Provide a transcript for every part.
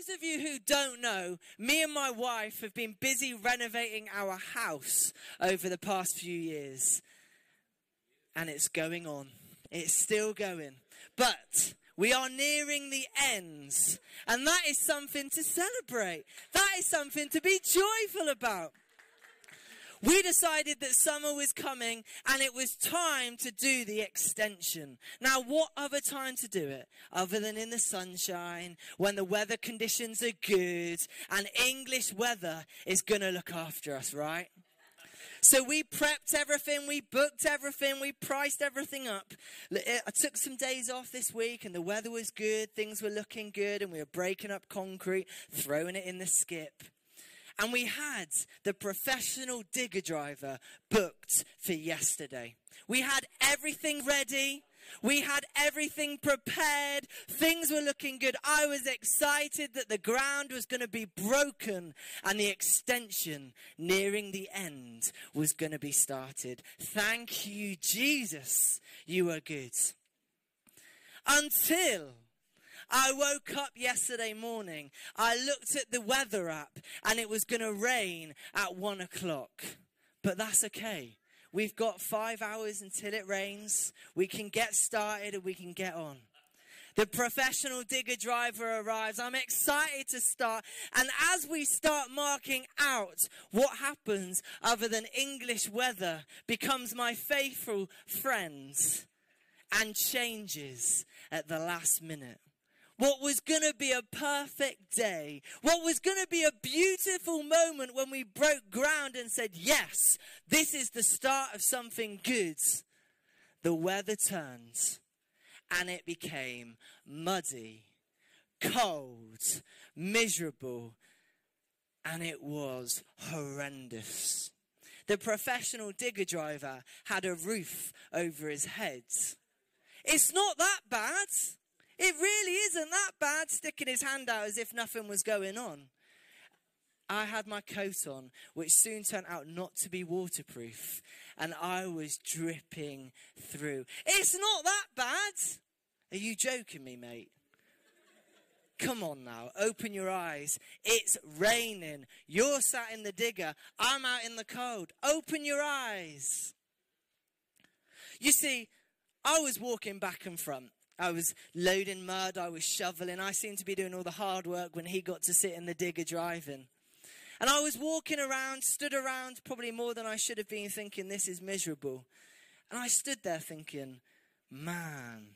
those of you who don't know, me and my wife have been busy renovating our house over the past few years. And it's going on. It's still going. But we are nearing the ends. And that is something to celebrate. That is something to be joyful about we decided that summer was coming and it was time to do the extension. Now, what other time to do it other than in the sunshine when the weather conditions are good and English weather is going to look after us, right? So we prepped everything, we booked everything, we priced everything up. I took some days off this week and the weather was good, things were looking good, and we were breaking up concrete, throwing it in the skip. And we had the professional digger driver booked for yesterday. We had everything ready. We had everything prepared. Things were looking good. I was excited that the ground was going to be broken and the extension nearing the end was going to be started. Thank you, Jesus. You are good. Until I woke up yesterday morning. I looked at the weather app and it was going to rain at one o'clock. But that's okay. We've got five hours until it rains. We can get started and we can get on. The professional digger driver arrives. I'm excited to start. And as we start marking out what happens other than English weather becomes my faithful friends and changes at the last minute what was going to be a perfect day, what was going to be a beautiful moment when we broke ground and said, Yes, this is the start of something good. The weather turned and it became muddy, cold, miserable, and it was horrendous. The professional digger driver had a roof over his head. It's not that bad. It really isn't that bad, sticking his hand out as if nothing was going on. I had my coat on, which soon turned out not to be waterproof, and I was dripping through. It's not that bad. Are you joking me, mate? Come on now, open your eyes. It's raining. You're sat in the digger. I'm out in the cold. Open your eyes. You see, I was walking back and front I was loading mud, I was shoveling. I seemed to be doing all the hard work when he got to sit in the digger driving. And I was walking around, stood around probably more than I should have been, thinking, this is miserable. And I stood there thinking, man,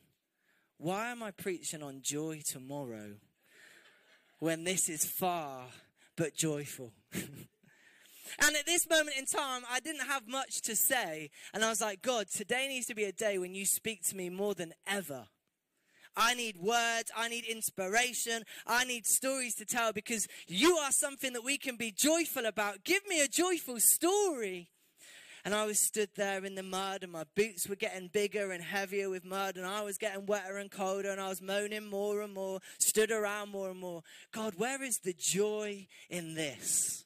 why am I preaching on joy tomorrow when this is far but joyful? And at this moment in time, I didn't have much to say. And I was like, God, today needs to be a day when you speak to me more than ever. I need words. I need inspiration. I need stories to tell because you are something that we can be joyful about. Give me a joyful story. And I was stood there in the mud, and my boots were getting bigger and heavier with mud, and I was getting wetter and colder, and I was moaning more and more, stood around more and more. God, where is the joy in this?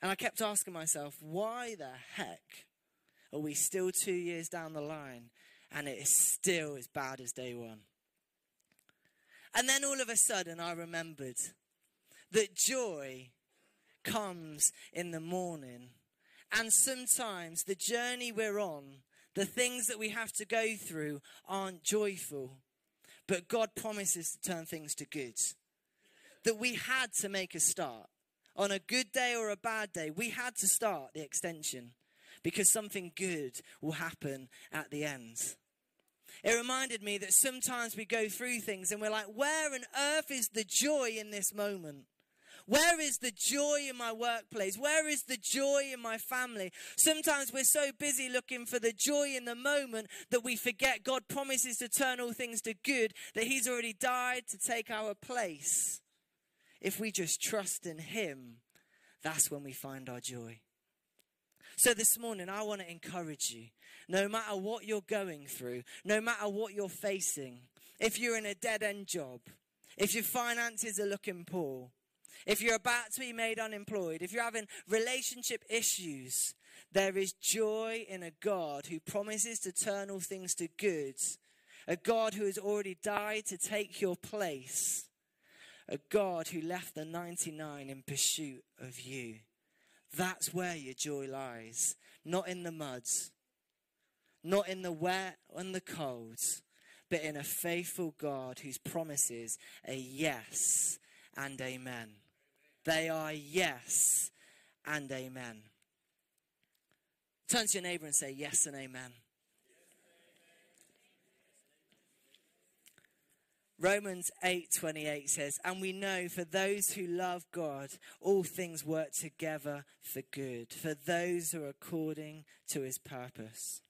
And I kept asking myself, why the heck are we still two years down the line and it is still as bad as day one. And then all of a sudden, I remembered that joy comes in the morning. And sometimes the journey we're on, the things that we have to go through, aren't joyful. But God promises to turn things to good. That we had to make a start. On a good day or a bad day, we had to start the extension because something good will happen at the end. It reminded me that sometimes we go through things and we're like, where on earth is the joy in this moment? Where is the joy in my workplace? Where is the joy in my family? Sometimes we're so busy looking for the joy in the moment that we forget God promises to turn all things to good, that He's already died to take our place. If we just trust in Him, that's when we find our joy. So this morning, I want to encourage you no matter what you're going through, no matter what you're facing, if you're in a dead end job, if your finances are looking poor, if you're about to be made unemployed, if you're having relationship issues, there is joy in a God who promises to turn all things to good, a God who has already died to take your place, A God who left the 99 in pursuit of you. That's where your joy lies. Not in the muds, not in the wet and the cold, but in a faithful God whose promises are yes and amen. They are yes and amen. Turn to your neighbor and say yes and amen. Romans 8:28 says, "And we know for those who love God, all things work together for good, for those who are according to his purpose."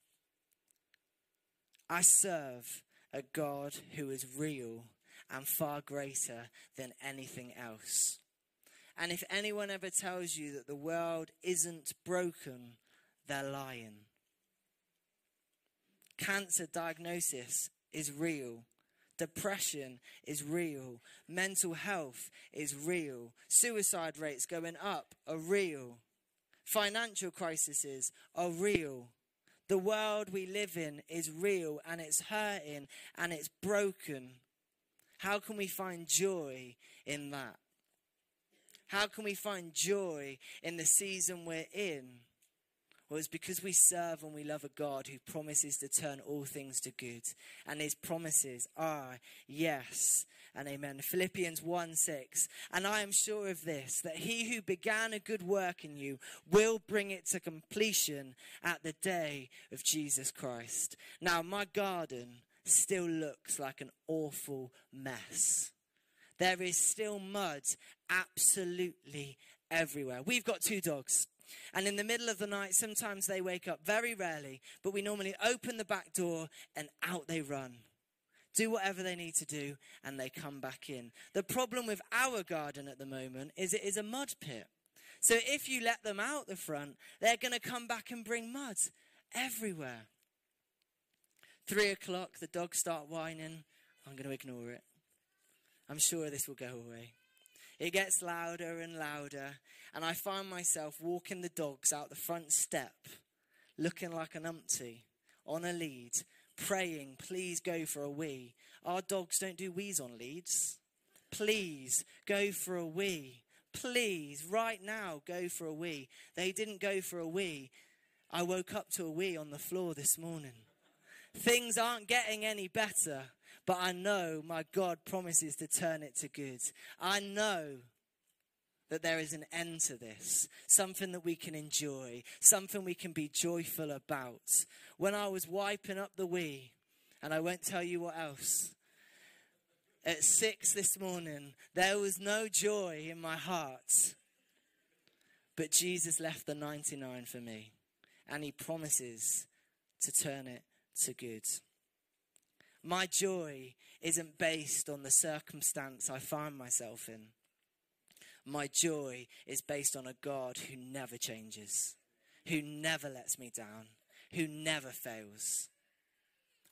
I serve a God who is real and far greater than anything else. And if anyone ever tells you that the world isn't broken, they're lying. Cancer diagnosis is real Depression is real. Mental health is real. Suicide rates going up are real. Financial crises are real. The world we live in is real and it's hurting and it's broken. How can we find joy in that? How can we find joy in the season we're in? Well, it's because we serve and we love a God who promises to turn all things to good. And his promises are yes and amen. Philippians 1 6. And I am sure of this, that he who began a good work in you will bring it to completion at the day of Jesus Christ. Now, my garden still looks like an awful mess. There is still mud absolutely everywhere. We've got two dogs. And in the middle of the night, sometimes they wake up, very rarely, but we normally open the back door and out they run. Do whatever they need to do and they come back in. The problem with our garden at the moment is it is a mud pit. So if you let them out the front, they're going to come back and bring mud everywhere. Three o'clock, the dogs start whining. I'm going to ignore it. I'm sure this will go away. It gets louder and louder, and I find myself walking the dogs out the front step, looking like an umpty on a lead, praying, please go for a wee. Our dogs don't do wees on leads. Please go for a wee. Please, right now, go for a wee. They didn't go for a wee. I woke up to a wee on the floor this morning. Things aren't getting any better. But I know my God promises to turn it to good. I know that there is an end to this, something that we can enjoy, something we can be joyful about. When I was wiping up the wee, and I won't tell you what else, at six this morning, there was no joy in my heart. But Jesus left the 99 for me, and he promises to turn it to good. My joy isn't based on the circumstance I find myself in. My joy is based on a God who never changes, who never lets me down, who never fails.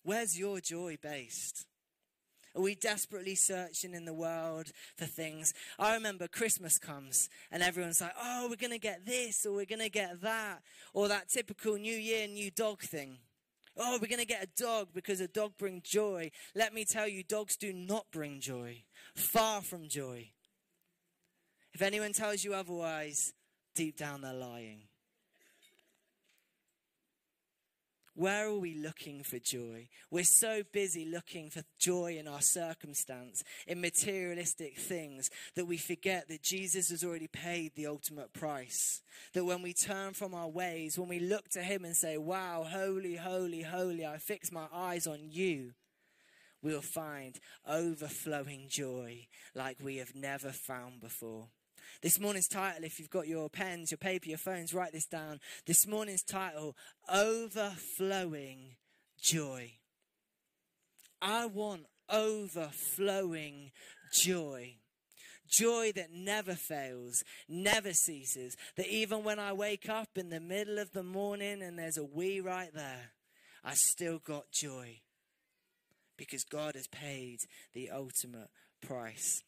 Where's your joy based? Are we desperately searching in the world for things? I remember Christmas comes and everyone's like, oh, we're going to get this or we're going to get that, or that typical New Year, new dog thing. Oh, we're going to get a dog because a dog brings joy. Let me tell you, dogs do not bring joy. Far from joy. If anyone tells you otherwise, deep down they're lying. Where are we looking for joy? We're so busy looking for joy in our circumstance, in materialistic things, that we forget that Jesus has already paid the ultimate price. That when we turn from our ways, when we look to Him and say, Wow, holy, holy, holy, I fix my eyes on you, we'll find overflowing joy like we have never found before. This morning's title, if you've got your pens, your paper, your phones, write this down. This morning's title, Overflowing Joy. I want overflowing joy. Joy that never fails, never ceases. That even when I wake up in the middle of the morning and there's a wee right there, I still got joy. Because God has paid the ultimate price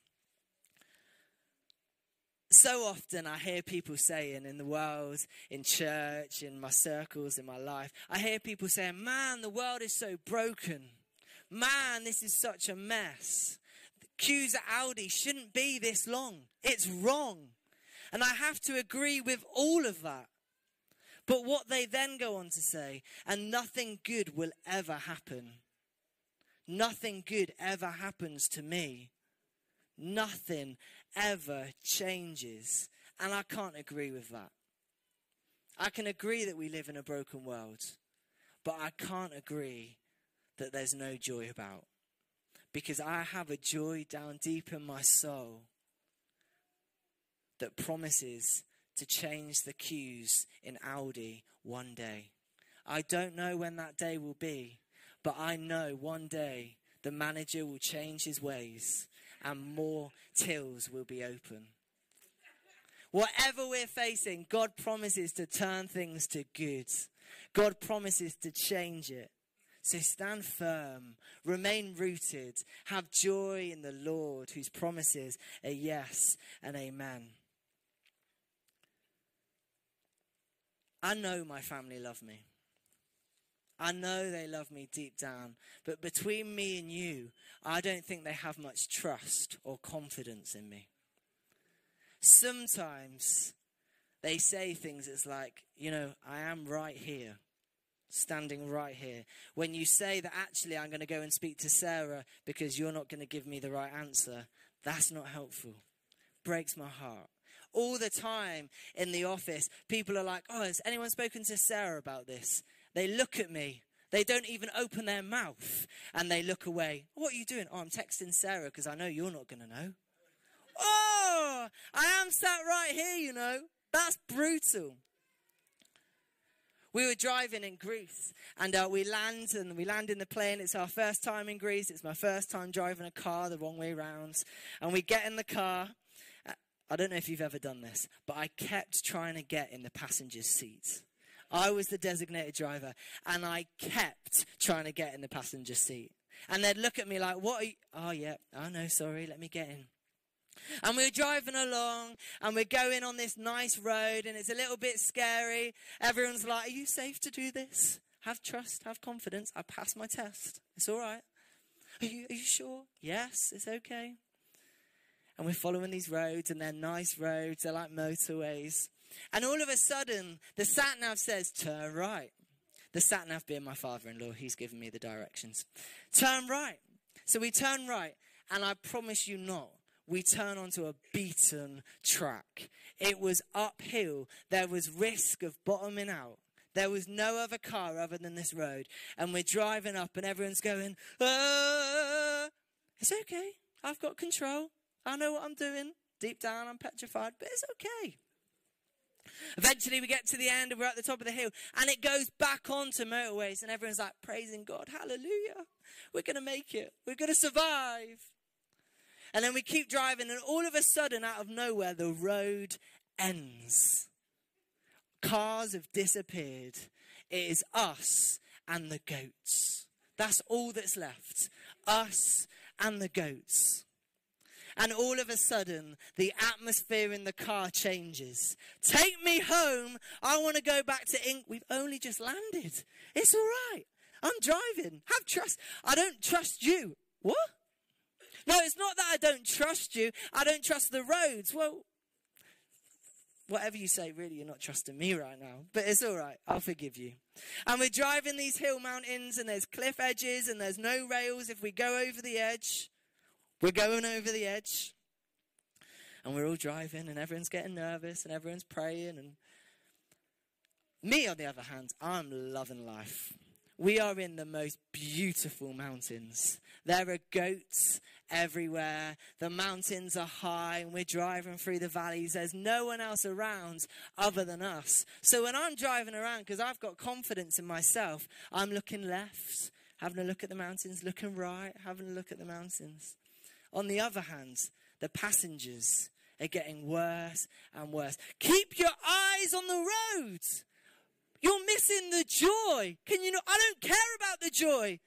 so often I hear people saying in the world, in church, in my circles, in my life, I hear people saying, Man, the world is so broken. Man, this is such a mess. The queues at Aldi shouldn't be this long. It's wrong. And I have to agree with all of that. But what they then go on to say, and nothing good will ever happen. Nothing good ever happens to me. Nothing ever changes. And I can't agree with that. I can agree that we live in a broken world, but I can't agree that there's no joy about. Because I have a joy down deep in my soul that promises to change the queues in Aldi one day. I don't know when that day will be, but I know one day the manager will change his ways and more tills will be open. Whatever we're facing, God promises to turn things to good. God promises to change it. So stand firm, remain rooted, have joy in the Lord, whose promises are yes and amen. I know my family love me. I know they love me deep down. But between me and you, I don't think they have much trust or confidence in me. Sometimes they say things it's like, you know, I am right here, standing right here. When you say that actually I'm going to go and speak to Sarah because you're not going to give me the right answer, that's not helpful. Breaks my heart all the time in the office. People are like, Oh, has anyone spoken to Sarah about this? They look at me. They don't even open their mouth and they look away. What are you doing? Oh, I'm texting Sarah because I know you're not going to know. Oh, I am sat right here, you know. That's brutal. We were driving in Greece and uh, we land and we land in the plane. It's our first time in Greece. It's my first time driving a car the wrong way round. And we get in the car I don't know if you've ever done this, but I kept trying to get in the passenger's seat. I was the designated driver, and I kept trying to get in the passenger seat. And they'd look at me like, What are you? Oh, yeah. Oh, no, sorry. Let me get in. And we're driving along and we're going on this nice road and it's a little bit scary. Everyone's like, Are you safe to do this? Have trust, have confidence. I passed my test. It's all right. Are you, are you sure? Yes, it's okay and we're following these roads, and they're nice roads, they're like motorways. And all of a sudden, the sat nav says, Turn right. The sat nav being my father in law, he's given me the directions. Turn right. So we turn right, and I promise you not, we turn onto a beaten track. It was uphill, there was risk of bottoming out. There was no other car other than this road. And we're driving up, and everyone's going, ah. It's okay. I've got control. I know what I'm doing. Deep down, I'm petrified, but it's okay. Eventually, we get to the end and we're at the top of the hill, and it goes back onto motorways, and everyone's like praising God, Hallelujah! We're going to make it, we're going to survive. And then we keep driving, and all of a sudden, out of nowhere, the road ends. Cars have disappeared. It is us and the goats. That's all that's left. Us and the goats. And all of a sudden, the atmosphere in the car changes. Take me home. I want to go back to Ink. We've only just landed. It's all right. I'm driving. Have trust. I don't trust you. What? No, it's not that I don't trust you. I don't trust the roads. Well, whatever you say, really, you're not trusting me right now. But it's all right. I'll forgive you. And we're driving these hill mountains, and there's cliff edges, and there's no rails if we go over the edge. We're going over the edge. And we're all driving, and everyone's getting nervous, and everyone's praying. And me, on the other hand, I'm loving life. We are in the most beautiful mountains. There are goats everywhere. The mountains are high, and we're driving through the valleys. There's no one else around other than us. So when I'm driving around, because I've got confidence in myself, I'm looking left, having a look at the mountains, looking right, having a look at the mountains. On the other hand, the passengers are getting worse and worse. Keep your eyes on the road. You're missing the joy. Can you know? I don't care about the joy.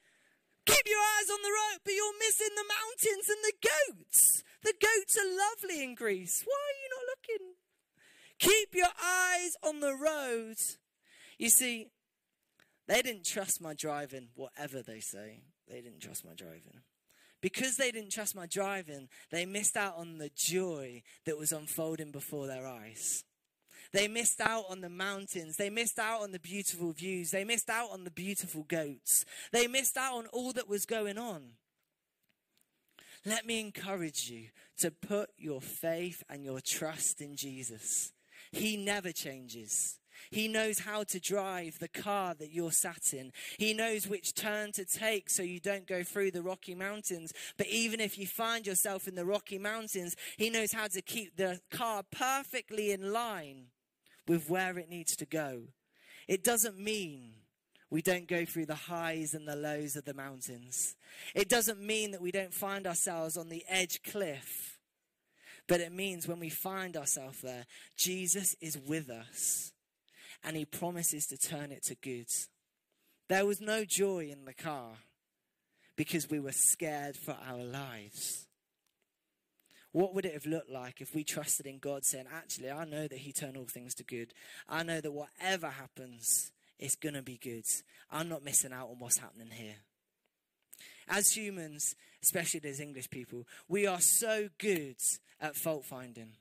Keep your eyes on the road, but you're missing the mountains and the goats. The goats are lovely in Greece. Why are you not looking? Keep your eyes on the road. You see, they didn't trust my driving, whatever they say. They didn't trust my driving because they didn't trust my driving, they missed out on the joy that was unfolding before their eyes. They missed out on the mountains. They missed out on the beautiful views. They missed out on the beautiful goats. They missed out on all that was going on. Let me encourage you to put your faith and your trust in Jesus. He never changes. He knows how to drive the car that you're sat in. He knows which turn to take so you don't go through the Rocky Mountains. But even if you find yourself in the Rocky Mountains, He knows how to keep the car perfectly in line with where it needs to go. It doesn't mean we don't go through the highs and the lows of the mountains. It doesn't mean that we don't find ourselves on the edge cliff. But it means when we find ourselves there, Jesus is with us and he promises to turn it to good. There was no joy in the car because we were scared for our lives. What would it have looked like if we trusted in God, saying, Actually, I know that He turned all things to good. I know that whatever happens, it's going to be good. I'm not missing out on what's happening here. As humans, especially as English people, we are so good at fault finding.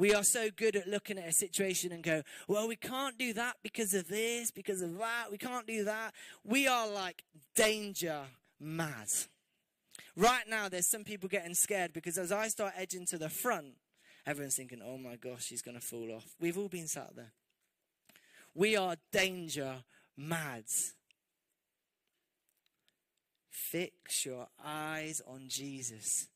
We are so good at looking at a situation and go, well, we can't do that because of this, because of that. We can't do that. We are like danger mad. Right now, there's some people getting scared because as I start edging to the front, everyone's thinking, oh my gosh, she's going to fall off. We've all been sat there. We are danger mad. Fix your eyes on Jesus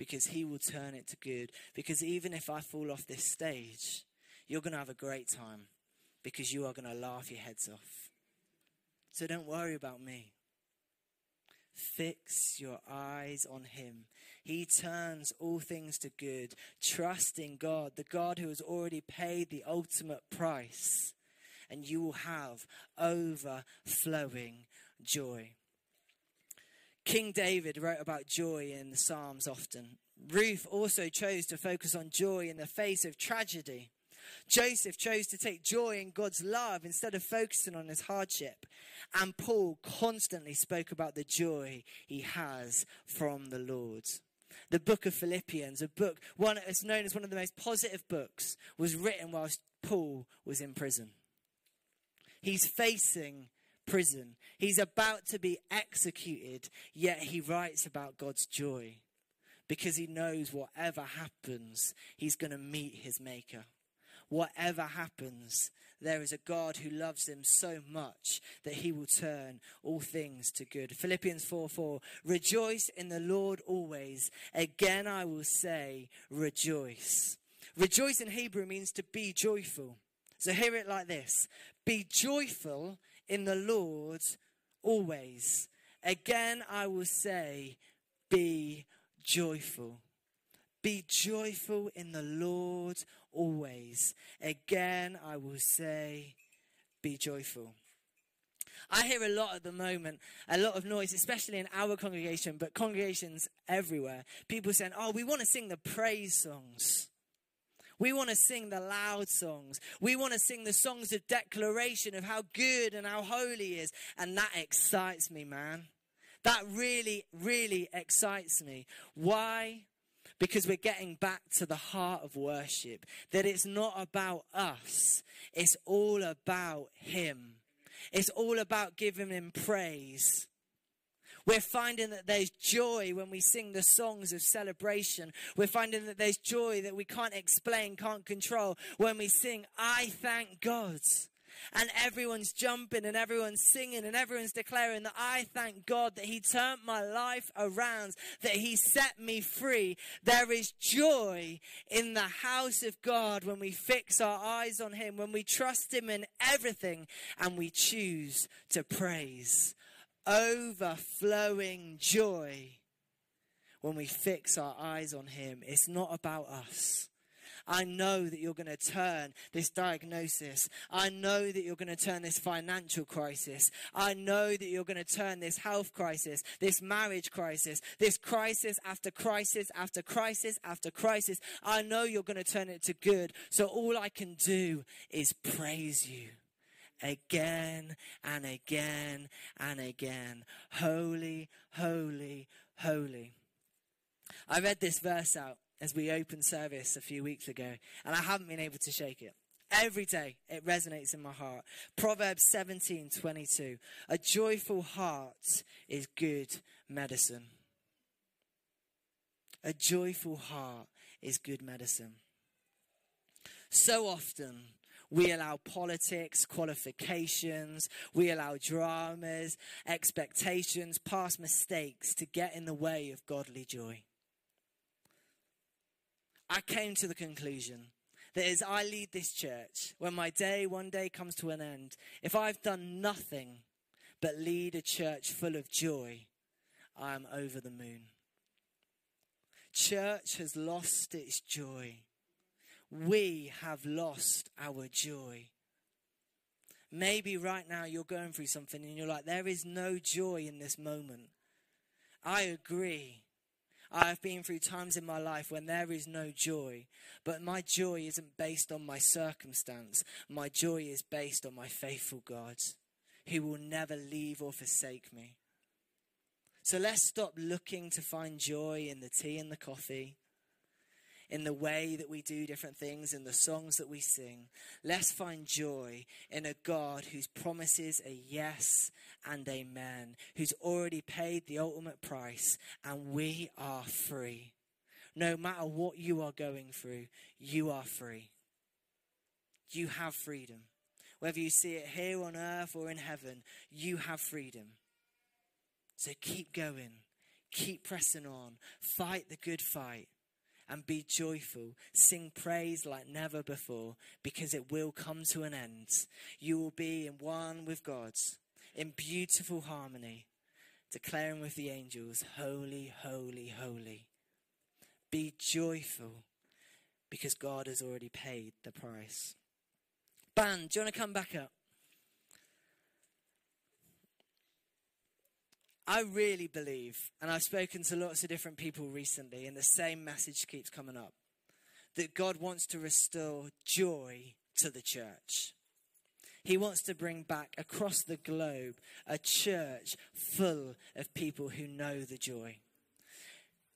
because he will turn it to good. Because even if I fall off this stage, you're going to have a great time because you are going to laugh your heads off. So don't worry about me. Fix your eyes on him. He turns all things to good. Trust in God, the God who has already paid the ultimate price, and you will have overflowing joy. King David wrote about joy in the Psalms often. Ruth also chose to focus on joy in the face of tragedy. Joseph chose to take joy in God's love instead of focusing on his hardship. And Paul constantly spoke about the joy he has from the Lord. The book of Philippians, a book, one that's known as one of the most positive books, was written whilst Paul was in prison. He's facing prison. He's about to be executed, yet he writes about God's joy because he knows whatever happens, he's going to meet his maker. Whatever happens, there is a God who loves him so much that he will turn all things to good. Philippians 4 4 Rejoice in the Lord always. Again, I will say, rejoice. Rejoice in Hebrew means to be joyful. So hear it like this Be joyful in the Lord always. Again, I will say, be joyful. Be joyful in the Lord always. Again, I will say, be joyful. I hear a lot at the moment, a lot of noise, especially in our congregation, but congregations everywhere. People saying, Oh, we want to sing the praise songs. We want to sing the loud songs. We want to sing the songs of declaration of how good and how holy is. And that excites me, man. That really, really excites me. Why? Because we're getting back to the heart of worship. That it's not about us, it's all about Him. It's all about giving Him praise. We're finding that there's joy when we sing the songs of celebration. We're finding that there's joy that we can't explain, can't control when we sing, I thank God. And everyone's jumping and everyone's singing and everyone's declaring that I thank God that He turned my life around, that He set me free. There is joy in the house of God when we fix our eyes on Him, when we trust Him in everything and we choose to praise overflowing joy when we fix our eyes on Him. It's not about us. I know that you're going to turn this diagnosis. I know that you're going to turn this financial crisis. I know that you're going to turn this health crisis, this marriage crisis, this crisis after crisis after crisis after crisis. I know you're going to turn it to good. So all I can do is praise you again and again and again. Holy, holy, holy. I read this verse out as we opened service a few weeks ago, and I haven't been able to shake it. Every day it resonates in my heart. Proverbs 17 22. A joyful heart is good medicine. A joyful heart is good medicine. So often, we allow politics, qualifications, we allow dramas, expectations, past mistakes to get in the way of godly joy. I came to the conclusion that as I lead this church, when my day one day comes to an end, if I've done nothing but lead a church full of joy, I am over the moon. Church has lost its joy. We have lost our joy. Maybe right now you're going through something and you're like, there is no joy in this moment. I agree. I've been through times in my life when there is no joy, but my joy isn't based on my circumstance. My joy is based on my faithful God, who will never leave or forsake me. So let's stop looking to find joy in the tea and the coffee, in the way that we do different things, in the songs that we sing. Let's find joy in a God whose promises are yes and amen, who's already paid the ultimate price, and we are free. No matter what you are going through, you are free. You have freedom. Whether you see it here on earth or in heaven, you have freedom. So keep going, keep pressing on, fight the good fight, and be joyful. Sing praise like never before, because it will come to an end. You will be in one with God, in beautiful harmony, declaring with the angels, Holy, holy, holy. Be joyful, because God has already paid the price. Band, do you want to come back up? I really believe, and I've spoken to lots of different people recently, and the same message keeps coming up that God wants to restore joy to the church. He wants to bring back across the globe a church full of people who know the joy.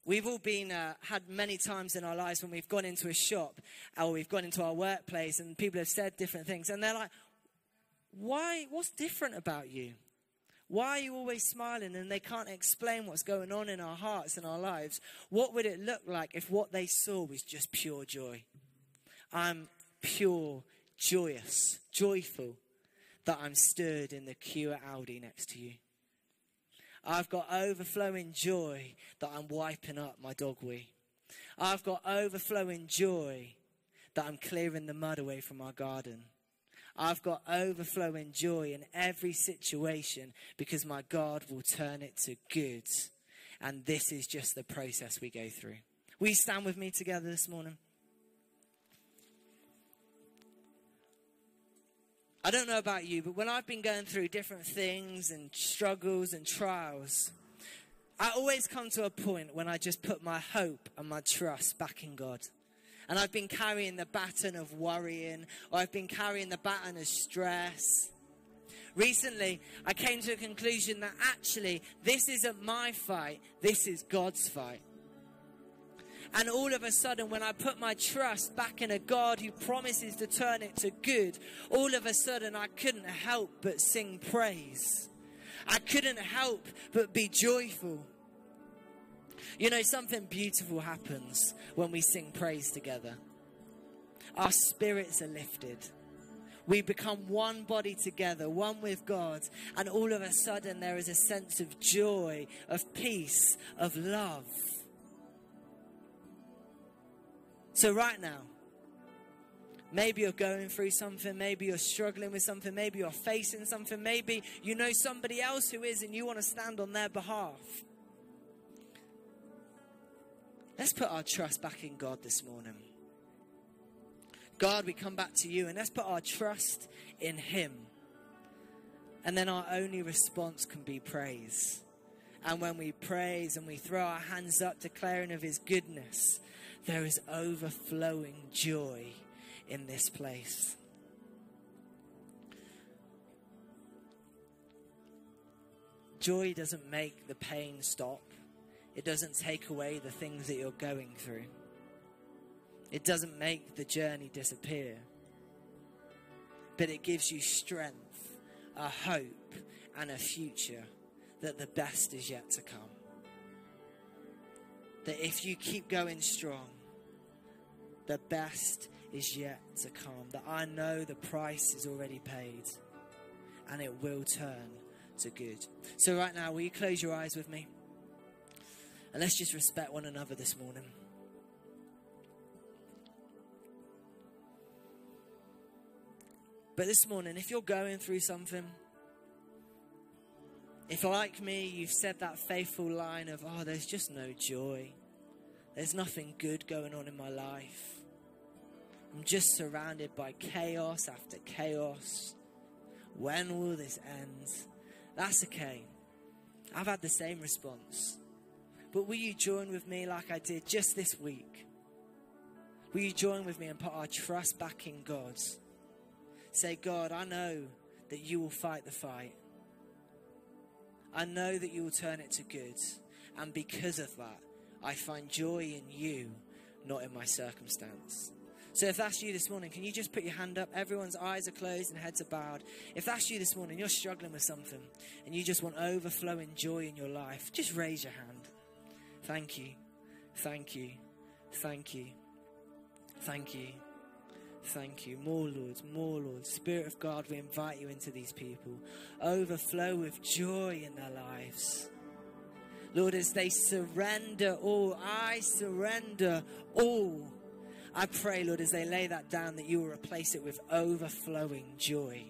We've all been uh, had many times in our lives when we've gone into a shop or we've gone into our workplace and people have said different things and they're like, "Why? What's different about you?" Why are you always smiling? And they can't explain what's going on in our hearts and our lives. What would it look like if what they saw was just pure joy? I'm pure, joyous, joyful that I'm stirred in the Kia Aldi next to you. I've got overflowing joy that I'm wiping up my dog wee. I've got overflowing joy that I'm clearing the mud away from our garden. I've got overflowing joy in every situation because my God will turn it to good. And this is just the process we go through. Will you stand with me together this morning? I don't know about you, but when I've been going through different things and struggles and trials, I always come to a point when I just put my hope and my trust back in God and I've been carrying the baton of worrying, or I've been carrying the baton of stress. Recently, I came to a conclusion that actually, this isn't my fight, this is God's fight. And all of a sudden, when I put my trust back in a God who promises to turn it to good, all of a sudden I couldn't help but sing praise. I couldn't help but be joyful. You know, something beautiful happens when we sing praise together. Our spirits are lifted. We become one body together, one with God, and all of a sudden there is a sense of joy, of peace, of love. So, right now, Maybe you're going through something. Maybe you're struggling with something. Maybe you're facing something. Maybe you know somebody else who is and you want to stand on their behalf. Let's put our trust back in God this morning. God, we come back to you and let's put our trust in Him. And then our only response can be praise. And when we praise and we throw our hands up declaring of His goodness, there is overflowing joy in this place. Joy doesn't make the pain stop it doesn't take away the things that you're going through. It doesn't make the journey disappear. But it gives you strength, a hope, and a future that the best is yet to come. That if you keep going strong, the best is yet to come. That I know the price is already paid and it will turn to good. So, right now, will you close your eyes with me? And let's just respect one another this morning. But this morning, if you're going through something, if like me, you've said that faithful line of, oh, there's just no joy, there's nothing good going on in my life, I'm just surrounded by chaos after chaos. When will this end? That's okay. I've had the same response. But will you join with me like I did just this week? Will you join with me and put our trust back in God? Say, God, I know that you will fight the fight. I know that you will turn it to good. And because of that, I find joy in you, not in my circumstance. So if that's you this morning, can you just put your hand up? Everyone's eyes are closed and heads are bowed. If that's you this morning, you're struggling with something and you just want overflowing joy in your life, just raise your hand. Thank you. Thank you. Thank you. Thank you. Thank you. More, Lord, more, Lord. Spirit of God, we invite you into these people. Overflow with joy in their lives. Lord, as they surrender all, I surrender all. I pray, Lord, as they lay that down, that you will replace it with overflowing joy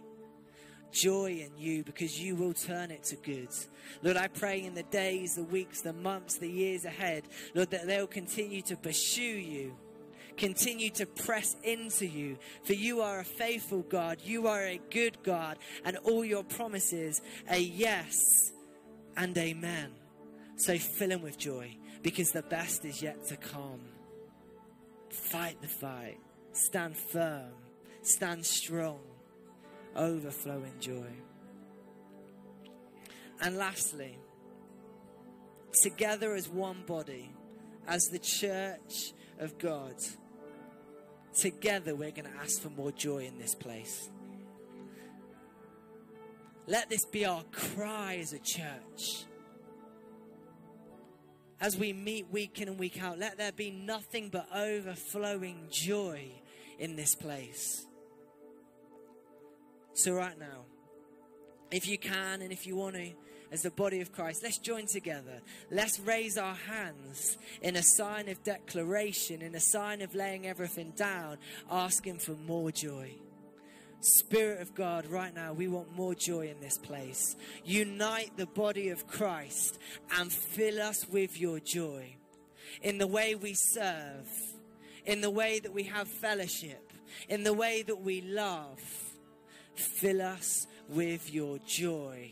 joy in you because you will turn it to good. Lord, I pray in the days, the weeks, the months, the years ahead, Lord, that they'll continue to pursue you. Continue to press into you, for you are a faithful God, you are a good God, and all your promises are yes and amen. So fill him with joy, because the best is yet to come. Fight the fight, stand firm, stand strong overflowing joy. And lastly, together as one body, as the church of God, together we're going to ask for more joy in this place. Let this be our cry as a church. As we meet week in and week out, let there be nothing but overflowing joy in this place. So, right now, if you can and if you want to, as the body of Christ, let's join together. Let's raise our hands in a sign of declaration, in a sign of laying everything down, asking for more joy. Spirit of God, right now, we want more joy in this place. Unite the body of Christ and fill us with your joy in the way we serve, in the way that we have fellowship, in the way that we love Fill us with your joy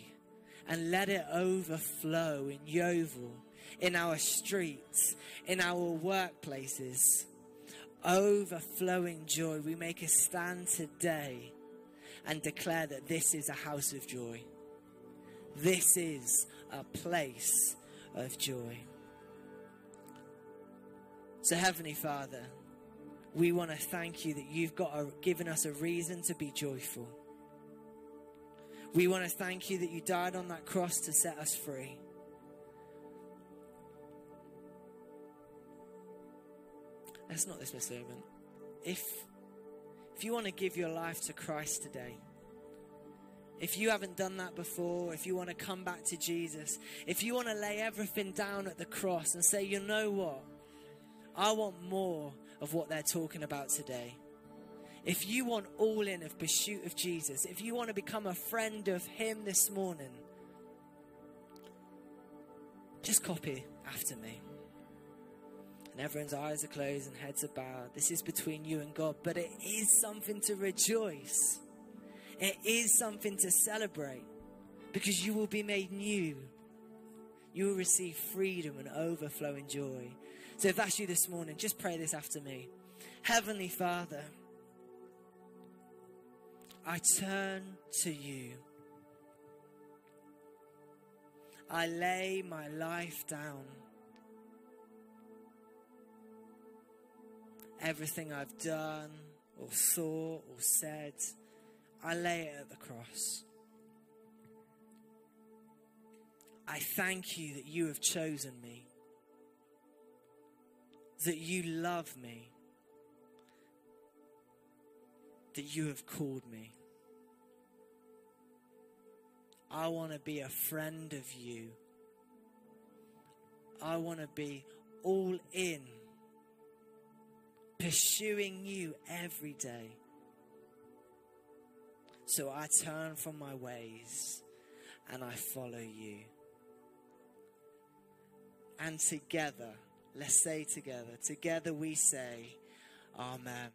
and let it overflow in Yeovil, in our streets, in our workplaces. Overflowing joy. We make a stand today and declare that this is a house of joy. This is a place of joy. So, Heavenly Father, we want to thank you that you've got a, given us a reason to be joyful. We want to thank you that you died on that cross to set us free. Let's not this moment. If, if you want to give your life to Christ today, if you haven't done that before, if you want to come back to Jesus, if you want to lay everything down at the cross and say, you know what? I want more of what they're talking about today. If you want all in of pursuit of Jesus, if you want to become a friend of Him this morning, just copy after me. And everyone's eyes are closed and heads are bowed. This is between you and God, but it is something to rejoice. It is something to celebrate because you will be made new. You will receive freedom and overflowing joy. So if that's you this morning, just pray this after me. Heavenly Father, I turn to you. I lay my life down. Everything I've done or thought or said, I lay it at the cross. I thank you that you have chosen me, that you love me that you have called me. I want to be a friend of you. I want to be all in, pursuing you every day. So I turn from my ways and I follow you. And together, let's say together, together we say, Amen.